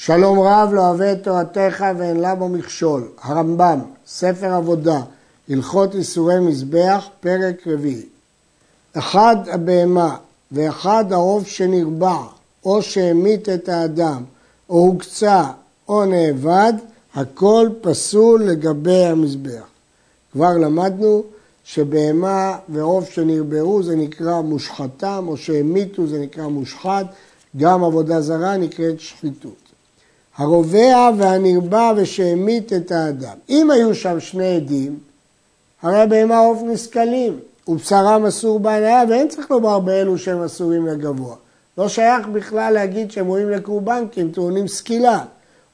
שלום רב לא אוהב את תורתך ואין לה בו מכשול. הרמב"ם, ספר עבודה, הלכות איסורי מזבח, פרק רביעי. אחד הבהמה ואחד העוף שנרבע, או שהמית את האדם, או הוקצה, או נאבד, הכל פסול לגבי המזבח. כבר למדנו שבהמה ועוף שנרבעו זה נקרא מושחתם, או שהמיתו זה נקרא מושחת, גם עבודה זרה נקראת שחיתות. הרובע והנרבע ושהמית את האדם. אם היו שם שני עדים, הרי הבהמה עוף נסכלים, ובשרם אסור בהנאה, ואין צריך לומר באלו שהם אסורים לגבוה. לא שייך בכלל להגיד שהם ראויים לקורבן כי הם טעונים סקילה.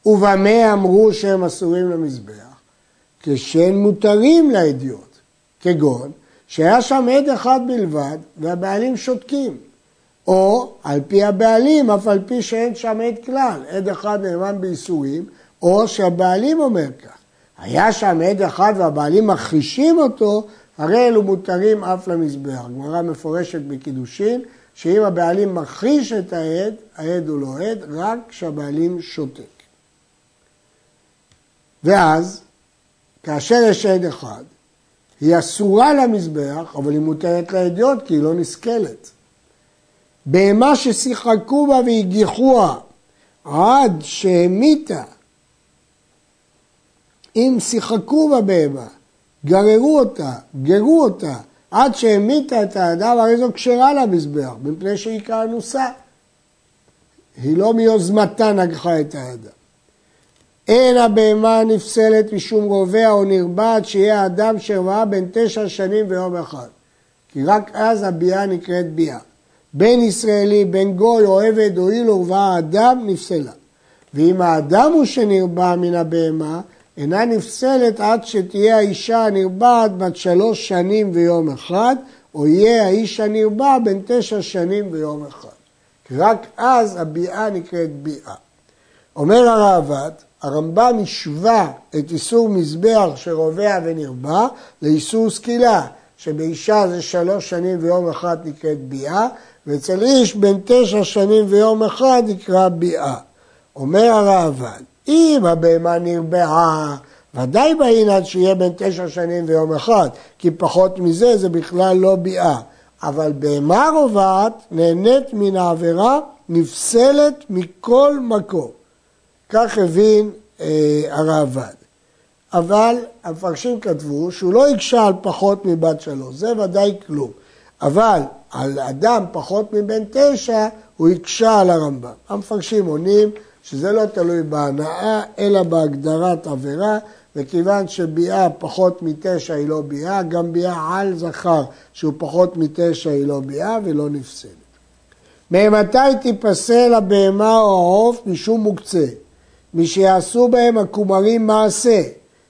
ובמה אמרו שהם אסורים למזבח? כשהם מותרים לעדיות, כגון שהיה שם עד אחד בלבד והבעלים שותקים. או על פי הבעלים, אף על פי שאין שם עד כלל, עד אחד נאמן בייסורים, או שהבעלים אומר כך. היה שם עד אחד והבעלים מכחישים אותו, הרי אלו מותרים אף למזבח. גמרא מפורשת בקידושין, שאם הבעלים מכחיש את העד, העד הוא לא עד, רק כשהבעלים שותק. ואז, כאשר יש עד אחד, היא אסורה למזבח, אבל היא מותרת לעדיות כי היא לא נסכלת. בהמה ששיחקו בה והגיחוה עד שהמיתה, אם שיחקו בבהמה, גררו אותה, גרו אותה, עד שהמיתה את האדם, הרי זו כשרה למזבח, מפני שהיא כאנוסה. היא לא מיוזמתה נגחה את האדם. אין הבהמה נפסלת משום רובע או נרבעת שיהיה האדם שרבה בין תשע שנים ויום אחד. כי רק אז הביאה נקראת ביאה. בין ישראלי, בין גוי או עבד או איל ורבעה אדם, נפסלה. ואם האדם הוא שנרבע מן הבהמה, אינה נפסלת עד שתהיה האישה הנרבעת בת שלוש שנים ויום אחד, או יהיה האיש הנרבע בן תשע שנים ויום אחד. רק אז הביאה נקראת ביאה. אומר הראב"ד, הרמב"ם השווה את איסור מזבח שרובע ונרבע לאיסור סקילה, שבאישה זה שלוש שנים ויום אחד נקראת ביאה, ואצל איש בין תשע שנים ויום אחד נקרא ביאה. אומר הראב"ד, אם הבהמה נרבעה, ודאי באין עד שיהיה בין תשע שנים ויום אחד, כי פחות מזה זה בכלל לא ביאה. אבל בהמה רובעת נהנית מן העבירה, נפסלת מכל מקום. כך הבין אה, הראב"ד. אבל המפרשים כתבו שהוא לא הקשה על פחות מבת שלוש, זה ודאי כלום. אבל על אדם פחות מבן תשע, הוא הקשה על הרמב"ם. המפרשים עונים שזה לא תלוי בהנאה, אלא בהגדרת עבירה, וכיוון שביאה פחות מתשע היא לא ביאה, גם ביאה על זכר שהוא פחות מתשע היא לא ביאה ולא נפסלת. ממתי תיפסל הבהמה או העוף משום מוקצה? משיעשו בהם הכומרים מעשה,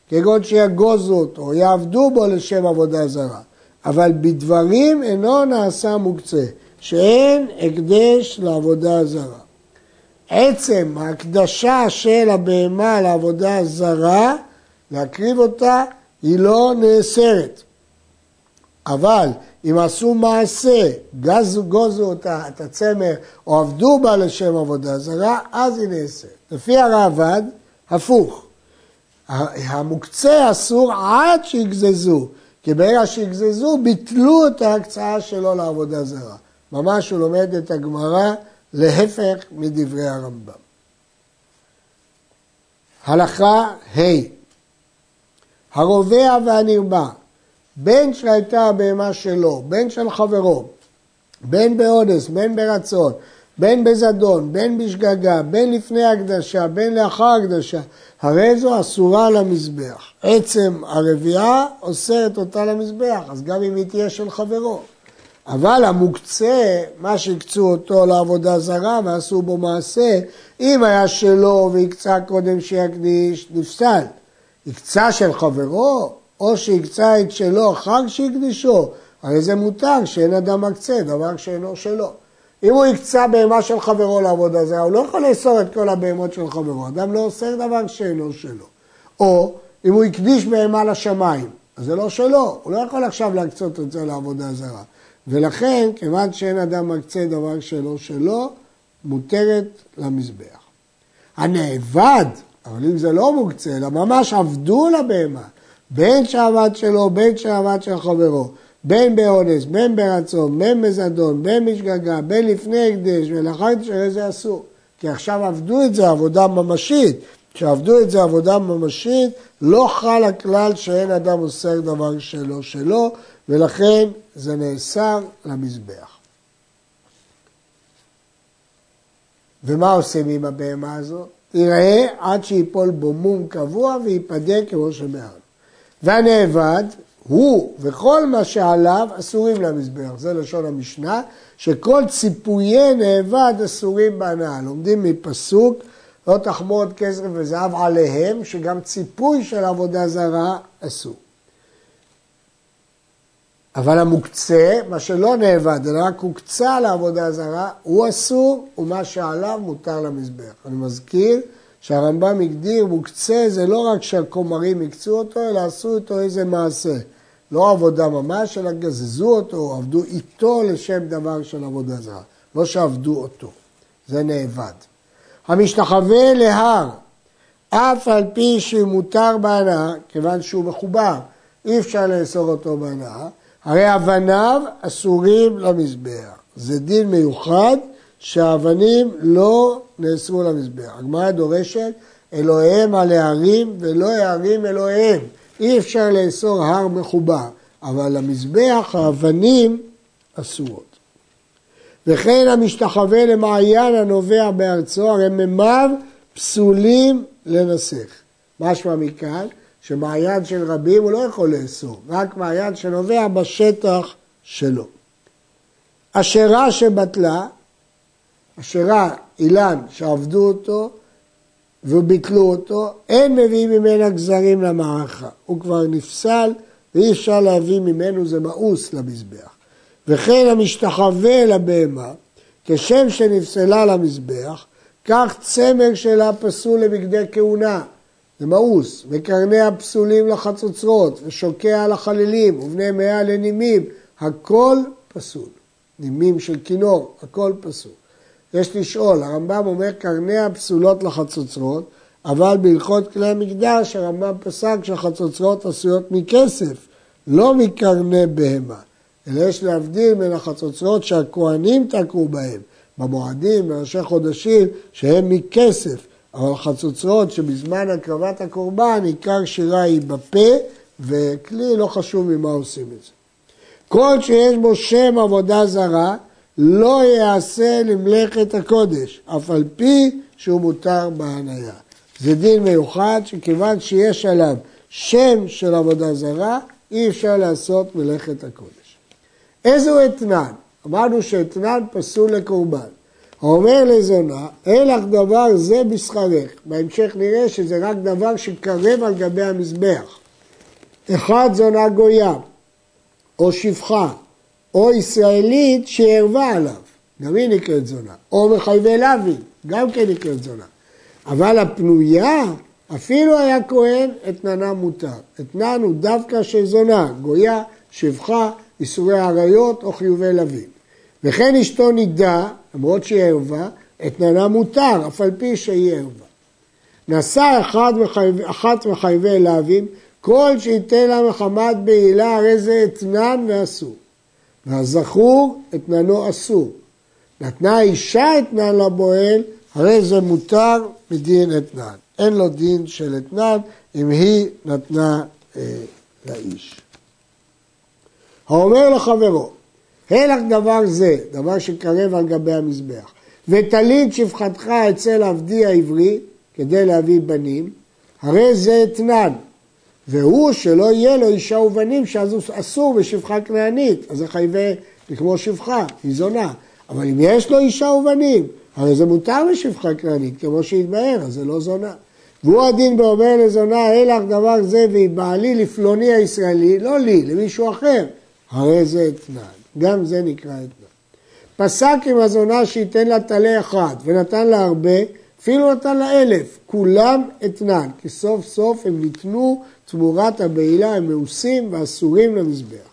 כגון שיגוזו אותו, או יעבדו בו לשם עבודה זרה. אבל בדברים אינו נעשה מוקצה, שאין הקדש לעבודה זרה. עצם ההקדשה של הבהמה לעבודה זרה, להקריב אותה, היא לא נאסרת. אבל אם עשו מעשה, גזו, גוזו אותה, את הצמר, או עבדו בה לשם עבודה זרה, אז היא נאסרת. לפי הרעב"ד, הפוך. המוקצה אסור עד שיגזזו. כי ברגע שיגזזו, ביטלו את ההקצאה שלו לעבודה זרה. ממש הוא לומד את הגמרא להפך מדברי הרמב"ם. הלכה ה' הרובע והנרבע, בין שהייתה הבהמה שלו, בין של חברו, בין באונס, בין ברצון, בין בזדון, בין בשגגה, בין לפני הקדשה, בין לאחר הקדשה, הרי זו אסורה למזבח. עצם הרביעה אוסרת אותה למזבח, אז גם אם היא תהיה של חברו. אבל המוקצה, מה שהקצו אותו לעבודה זרה ועשו בו מעשה, אם היה שלו והקצה קודם שיקדיש, נפסל. הקצה של חברו, או שהקצה את שלו אחר שהקדישו, הרי זה מותר שאין אדם מקצה, דבר שאינו שלו. אם הוא הקצה בהמה של חברו לעבודה זרה, הוא לא יכול לאסור את כל הבהמות של חברו. אדם לא אוסר דבר שאינו שלו. או אם הוא הקדיש בהמה לשמיים, אז זה לא שלו, הוא לא יכול עכשיו להקצות את זה לעבודה זרה. ולכן, כיוון שאין אדם מקצה דבר שלא שלו, מותרת למזבח. הנאבד, אבל אם זה לא מוקצה, אלא ממש עבדו לבהמה, בין שעבד שלו, בין שעבד של חברו, בין באונס, בין ברצון, בין בזדון, בין בשגגה, בין לפני הקדש ולאחר הרי זה אסור. כי עכשיו עבדו את זה עבודה ממשית. כשעבדו את זה עבודה ממשית, לא חל הכלל שאין אדם אוסר דבר שלו שלו, ולכן זה נאסר למזבח. ומה עושים עם הבהמה הזאת? יראה עד שיפול בו מום קבוע וייפדה כמו שבארנו. והנאבד, הוא וכל מה שעליו אסורים למזבח. זה לשון המשנה, שכל ציפויי נאבד אסורים בהנאה. לומדים מפסוק לא תחמוד כסף וזהב עליהם, שגם ציפוי של עבודה זרה אסור. אבל המוקצה, מה שלא נאבד, אלא רק הוקצה לעבודה זרה, הוא אסור, ומה שעליו מותר למזבח. אני מזכיר שהרמב"ם הגדיר מוקצה זה לא רק שהכומרים הקצו אותו, אלא עשו איתו איזה מעשה. לא עבודה ממש, אלא גזזו אותו, עבדו איתו לשם דבר של עבודה זרה. לא שעבדו אותו. זה נאבד. המשתחווה להר, אף על פי שהוא מותר בהנאה, כיוון שהוא מחובר, אי אפשר לאסור אותו בהנאה, הרי אבניו אסורים למזבח. זה דין מיוחד שהאבנים לא נאסרו למזבח. הגמרא דורשת אלוהיהם על הערים ולא הערים אלוהיהם. אי אפשר לאסור הר מחובר, אבל למזבח האבנים אסורות. וכן המשתחווה למעיין הנובע בארצו, הרי מימיו פסולים לנסך. משמע מכאן שמעיין של רבים הוא לא יכול לאסור, רק מעיין שנובע בשטח שלו. אשרה שבטלה, אשרה אילן שעבדו אותו וביטלו אותו, אין מביאים ממנה גזרים למערכה. הוא כבר נפסל ואי אפשר להביא ממנו, זה מאוס למזבח. וכן המשתחווה לבהמה, כשם שנפסלה למזבח, כך צמר שלה פסול לבגדי כהונה, זה מאוס, וקרניה פסולים לחצוצרות, ושוקע לחללים, ובני מאה לנימים, הכל פסול. נימים של כינור, הכל פסול. יש לשאול, הרמב"ם אומר קרניה פסולות לחצוצרות, אבל בהלכות כלי המקדש הרמב"ם פסק שהחצוצרות עשויות מכסף, לא מקרני בהמה. אלא יש להבדיל בין החצוצרות שהכוהנים תקעו בהם, במועדים, בראשי חודשים, שהם מכסף, אבל חצוצרות שבזמן הקרבת הקורבן עיקר שירה היא בפה, וכלי לא חשוב ממה עושים את זה. כל שיש בו שם עבודה זרה, לא יעשה למלאכת הקודש, אף על פי שהוא מותר בהניה. זה דין מיוחד שכיוון שיש עליו שם של עבודה זרה, אי אפשר לעשות מלאכת הקודש. איזו אתנן? אמרנו שאתנן פסול לקורבן. האומר לזונה, אין לך דבר זה בשכרך. בהמשך נראה שזה רק דבר שקרב על גבי המזבח. אחד זונה גויה, או שפחה, או ישראלית שערבה עליו, גם היא נקראת זונה, או מחייבי לוי, גם כן נקראת זונה. אבל הפנויה, אפילו היה כהן, אתננה מותר. אתנן הוא דווקא של זונה, גויה, שפחה, איסורי עריות או חיובי לוי. וכן אשתו נידה, למרות שהיא ערווה, אתננה מותר, אף על פי שהיא ערווה. נשא מחייב, אחת מחייבי להבים, כל שייתן לה מחמת בעילה, הרי זה אתנן ואסור. והזכור, אתננו אסור. נתנה אישה אתנן לבועל, הרי זה מותר מדין אתנן. אין לו דין של אתנן אם היא נתנה אה, לאיש. האומר לחברו, הלך דבר זה, דבר שקרב על גבי המזבח, ותלית שפחתך אצל עבדי העברי כדי להביא בנים, הרי זה אתנן, והוא שלא יהיה לו אישה ובנים שאז אסור בשפחה כנענית, אז זה חייבי כמו שפחה, היא זונה, אבל אם יש לו אישה ובנים, הרי זה מותר בשפחה כנענית, כמו שהתבהר, אז זה לא זונה. והוא הדין באומר לזונה, הלך דבר זה והיא בעלי לפלוני הישראלי, לא לי, למישהו אחר, הרי זה אתנן. גם זה נקרא אתנן. פסק עם הזונה שייתן לה טלה אחד ונתן לה הרבה, אפילו נתן לה אלף, כולם אתנן, כי סוף סוף הם ניתנו תמורת הבעילה, הם מאוסים ואסורים למזבח.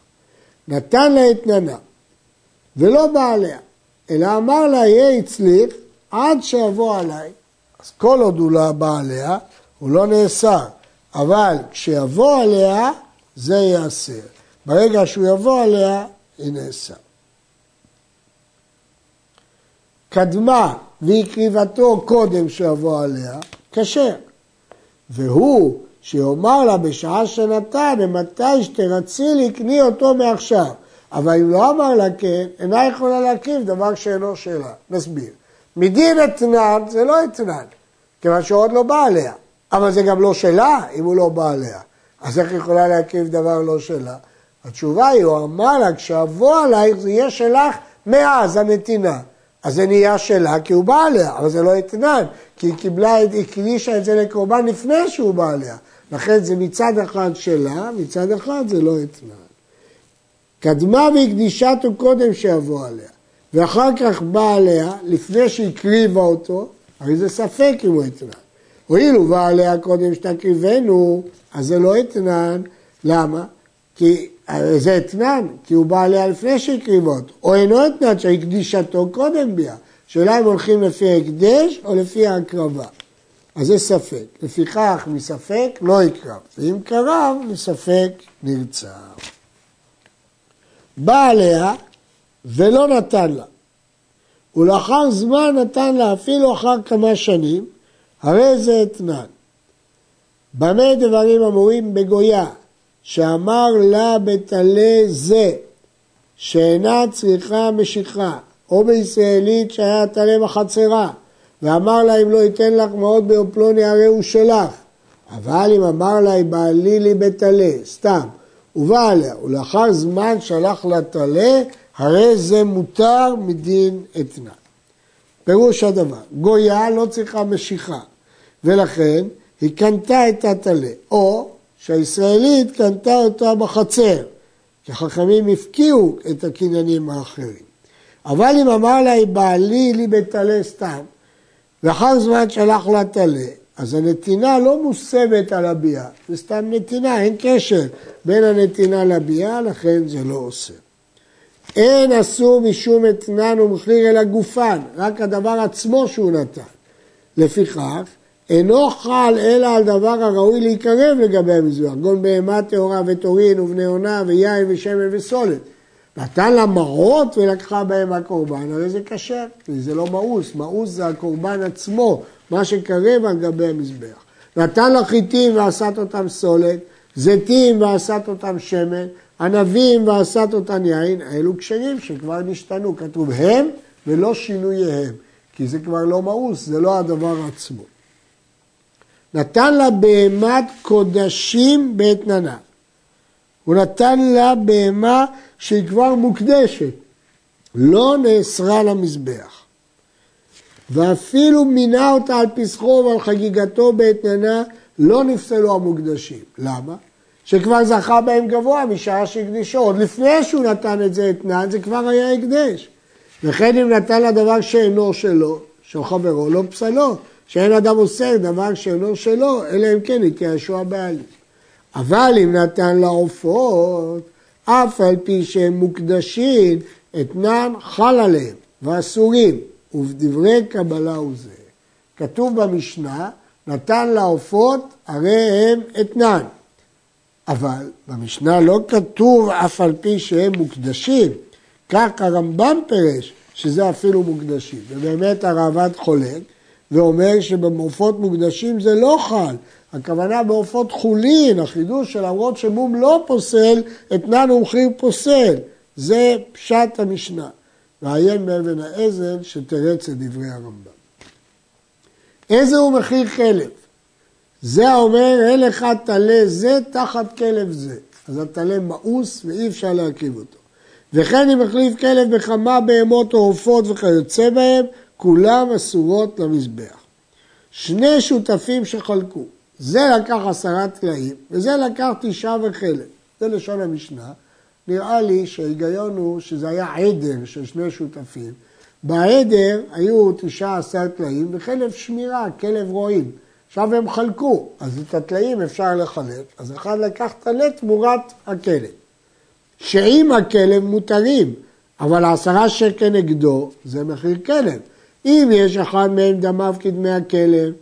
נתן לה אתננה, ולא בא עליה, אלא אמר לה, יהיה הצליח עד שיבוא עליי. אז כל עוד הוא לא בא עליה, הוא לא נאסר. אבל כשיבוא עליה, זה ייאסר. ברגע שהוא יבוא עליה, היא נאסר. קדמה והקריבתו קודם שיבוא עליה, כשר. והוא שיאמר לה בשעה שנתן, מתי שתרצי לי, קני אותו מעכשיו. אבל אם לא אמר לה כן, אינה יכולה להקריב דבר שאינו שלה. נסביר. מדין אתנן זה לא אתנן, כיוון שהוא עוד לא בא עליה. אבל זה גם לא שלה, אם הוא לא בא עליה. אז איך יכולה להקריב דבר לא שלה? התשובה היא, הוא אמר לה, כשאבוא עלייך זה יהיה שלך מאז הנתינה. אז זה נהיה שלה כי הוא בא עליה, אבל זה לא אתנן, כי היא קיבלה, היא הקדישה את זה לקורבן לפני שהוא בא עליה. לכן זה מצד אחד שלה, מצד אחד זה לא אתנן. קדמה והקדישתו קודם שיבוא עליה, ואחר כך בא עליה, לפני שהקריבה אותו, הרי זה ספק אם הוא אתנן. הואיל ובא עליה קודם שתקריבנו, אז זה לא אתנן, למה? כי זה אתנן, כי הוא בא עליה לפני שהקריבה אותו, או אינו אתנן שהקדישתו קודם ביה. שאלה אם הולכים לפי ההקדש או לפי ההקרבה. אז זה ספק. לפיכך מספק לא יקרב, ואם קרב מספק נרצה. בא עליה ולא נתן לה. ולאחר זמן נתן לה אפילו אחר כמה שנים, הרי זה אתנן. במה דברים אמורים בגויה, שאמר לה בטלה זה, שאינה צריכה משיכה, או בישראלית שהיה טלה בחצרה, ואמר לה אם לא ייתן לך מעות באופלוני הרי הוא שלך. אבל אם אמר לה בעלי לי בטלה, סתם, ובא עליה, ולאחר זמן שלח לה טלה, הרי זה מותר מדין אתנן. פירוש הדבר, גויה לא צריכה משיכה, ולכן היא קנתה את הטלה, או שהישראלית קנתה אותה בחצר, כי חכמים הפקיעו את הקניינים האחרים. אבל אם אמר לה, בעלי לי בטלה סתם, ואחר זמן שלח לה טלה, אז הנתינה לא מוסבת על הביאה, זה סתם נתינה, אין קשר בין הנתינה לביאה, לכן זה לא עושה. אין אסור משום אתנן ומחיר אלא גופן, רק הדבר עצמו שהוא נתן. לפיכך, אינו חל אלא על דבר הראוי להיקרב לגבי המזבח, גון בהמה טהורה וטורין ובני עונה ויין ושמן וסולת. נתן לה מרות ולקחה בהם הקורבן, הרי זה כשר, כי זה לא מאוס, מאוס זה הקורבן עצמו, מה שקרב על גבי המזבח. נתן לה חיטים ועשת אותם סולת, זיתים ועשת אותם שמן, ענבים ועשת אותם יין, אלו כשרים שכבר נשתנו, כתוב הם ולא שינוייהם, כי זה כבר לא מאוס, זה לא הדבר עצמו. נתן לה בהמת קודשים באתננה. הוא נתן לה בהמה שהיא כבר מוקדשת, לא נאסרה למזבח. ואפילו מינה אותה על פסחו ועל חגיגתו באתננה, לא נפסלו המוקדשים. למה? שכבר זכה בהם גבוה משעה שהקדישו. עוד לפני שהוא נתן את זה אתנן, זה כבר היה הקדש. וכן אם נתן לה דבר שאינו שלו, של חברו, לא פסלו. שאין אדם עושה דבר שאינו שלו, אלא אם כן התייאשו הבעלים. אבל אם נתן לעופות, אף על פי שהם מוקדשים, אתנן חל עליהם, ואסורים, ובדברי קבלה הוא זה. כתוב במשנה, נתן לעופות, הרי הם אתנן. אבל במשנה לא כתוב אף על פי שהם מוקדשים, כך הרמב"ם פירש שזה אפילו מוקדשים. ובאמת הרעב"ד חולק, ואומר שבעופות מוקדשים זה לא חל, הכוונה בעופות חולין, החידוש שלמרות שמום לא פוסל, אתנן ומחיר פוסל. זה פשט המשנה. ועיין באבן העזל שתרץ את דברי הרמב"ם. איזה הוא מחיר כלב? זה אומר, אין לך טלה זה תחת כלב זה. אז הטלה מאוס ואי אפשר להרכיב אותו. וכן אם החליף כלב בכמה בהמות או עופות וכיוצא בהם, כולם אסורות למזבח. שני שותפים שחלקו, זה לקח עשרה טלאים וזה לקח תשעה וחלק. זה לשון המשנה. נראה לי שההיגיון הוא שזה היה עדר של שני שותפים. בעדר היו תשעה עשר טלאים וחלב שמירה, כלב רועים. עכשיו הם חלקו, אז את הטלאים אפשר לחלק, אז אחד לקח טלה תמורת הכלב. שעם הכלב מותרים, אבל עשרה שקל נגדו זה מחיר כלב. אם יש אחד מהם דמיו כדמי הכלב,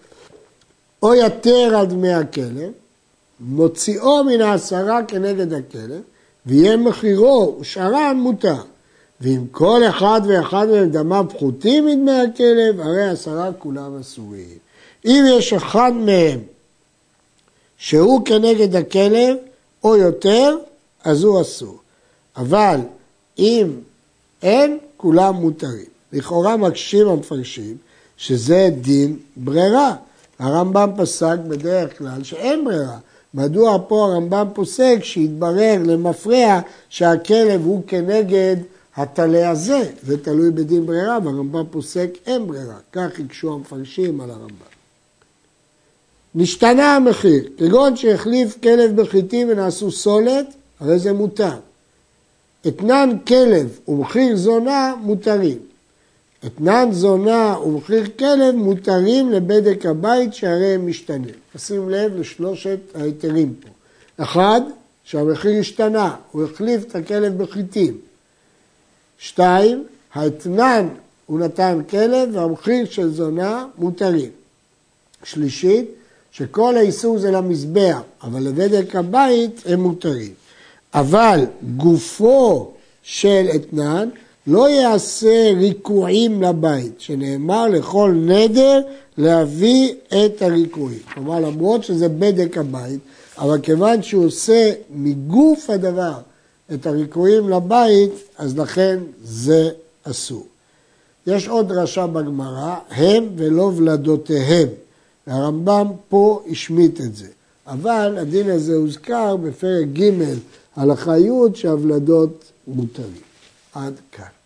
או יתר על דמי הכלב, מוציאו מן העשרה כנגד הכלב, ויהיה מחירו ושארן מותר. ואם כל אחד ואחד מהם דמיו פחותים מדמי הכלב, הרי עשרה כולם אסורים. אם יש אחד מהם שהוא כנגד הכלב או יותר, אז הוא אסור. אבל אם אין, כולם מותרים. לכאורה מקשים המפרשים שזה דין ברירה. הרמב"ם פסק בדרך כלל שאין ברירה. מדוע פה הרמב"ם פוסק שיתברר למפרע שהכלב הוא כנגד הטלה הזה? זה תלוי בדין ברירה, והרמב"ם פוסק אין ברירה. כך הקשו המפרשים על הרמב"ם. נשתנה המחיר, כגון שהחליף כלב בחיטים ונעשו סולת, הרי זה מותר. אתנן כלב ומחיר זונה מותרים. אתנן זונה ומחיר כלב מותרים לבדק הבית שהרי הם משתנים. שים לב לשלושת ההיתרים פה. אחד, שהמחיר השתנה, הוא החליף את הכלב בחיטים. שתיים, האתנן הוא נתן כלב והמחיר של זונה מותרים. שלישית, שכל האיסור זה למזבח, אבל לבדק הבית הם מותרים. אבל גופו של אתנן לא יעשה ריקועים לבית, שנאמר לכל נדר להביא את הריקועים. כלומר, למרות שזה בדק הבית, אבל כיוון שהוא עושה מגוף הדבר את הריקועים לבית, אז לכן זה אסור. יש עוד דרשה בגמרא, הם ולא ולדותיהם. והרמב"ם פה השמיט את זה. אבל הדין הזה הוזכר בפרק ג' הלכה י' שהוולדות מותרים. עד כאן.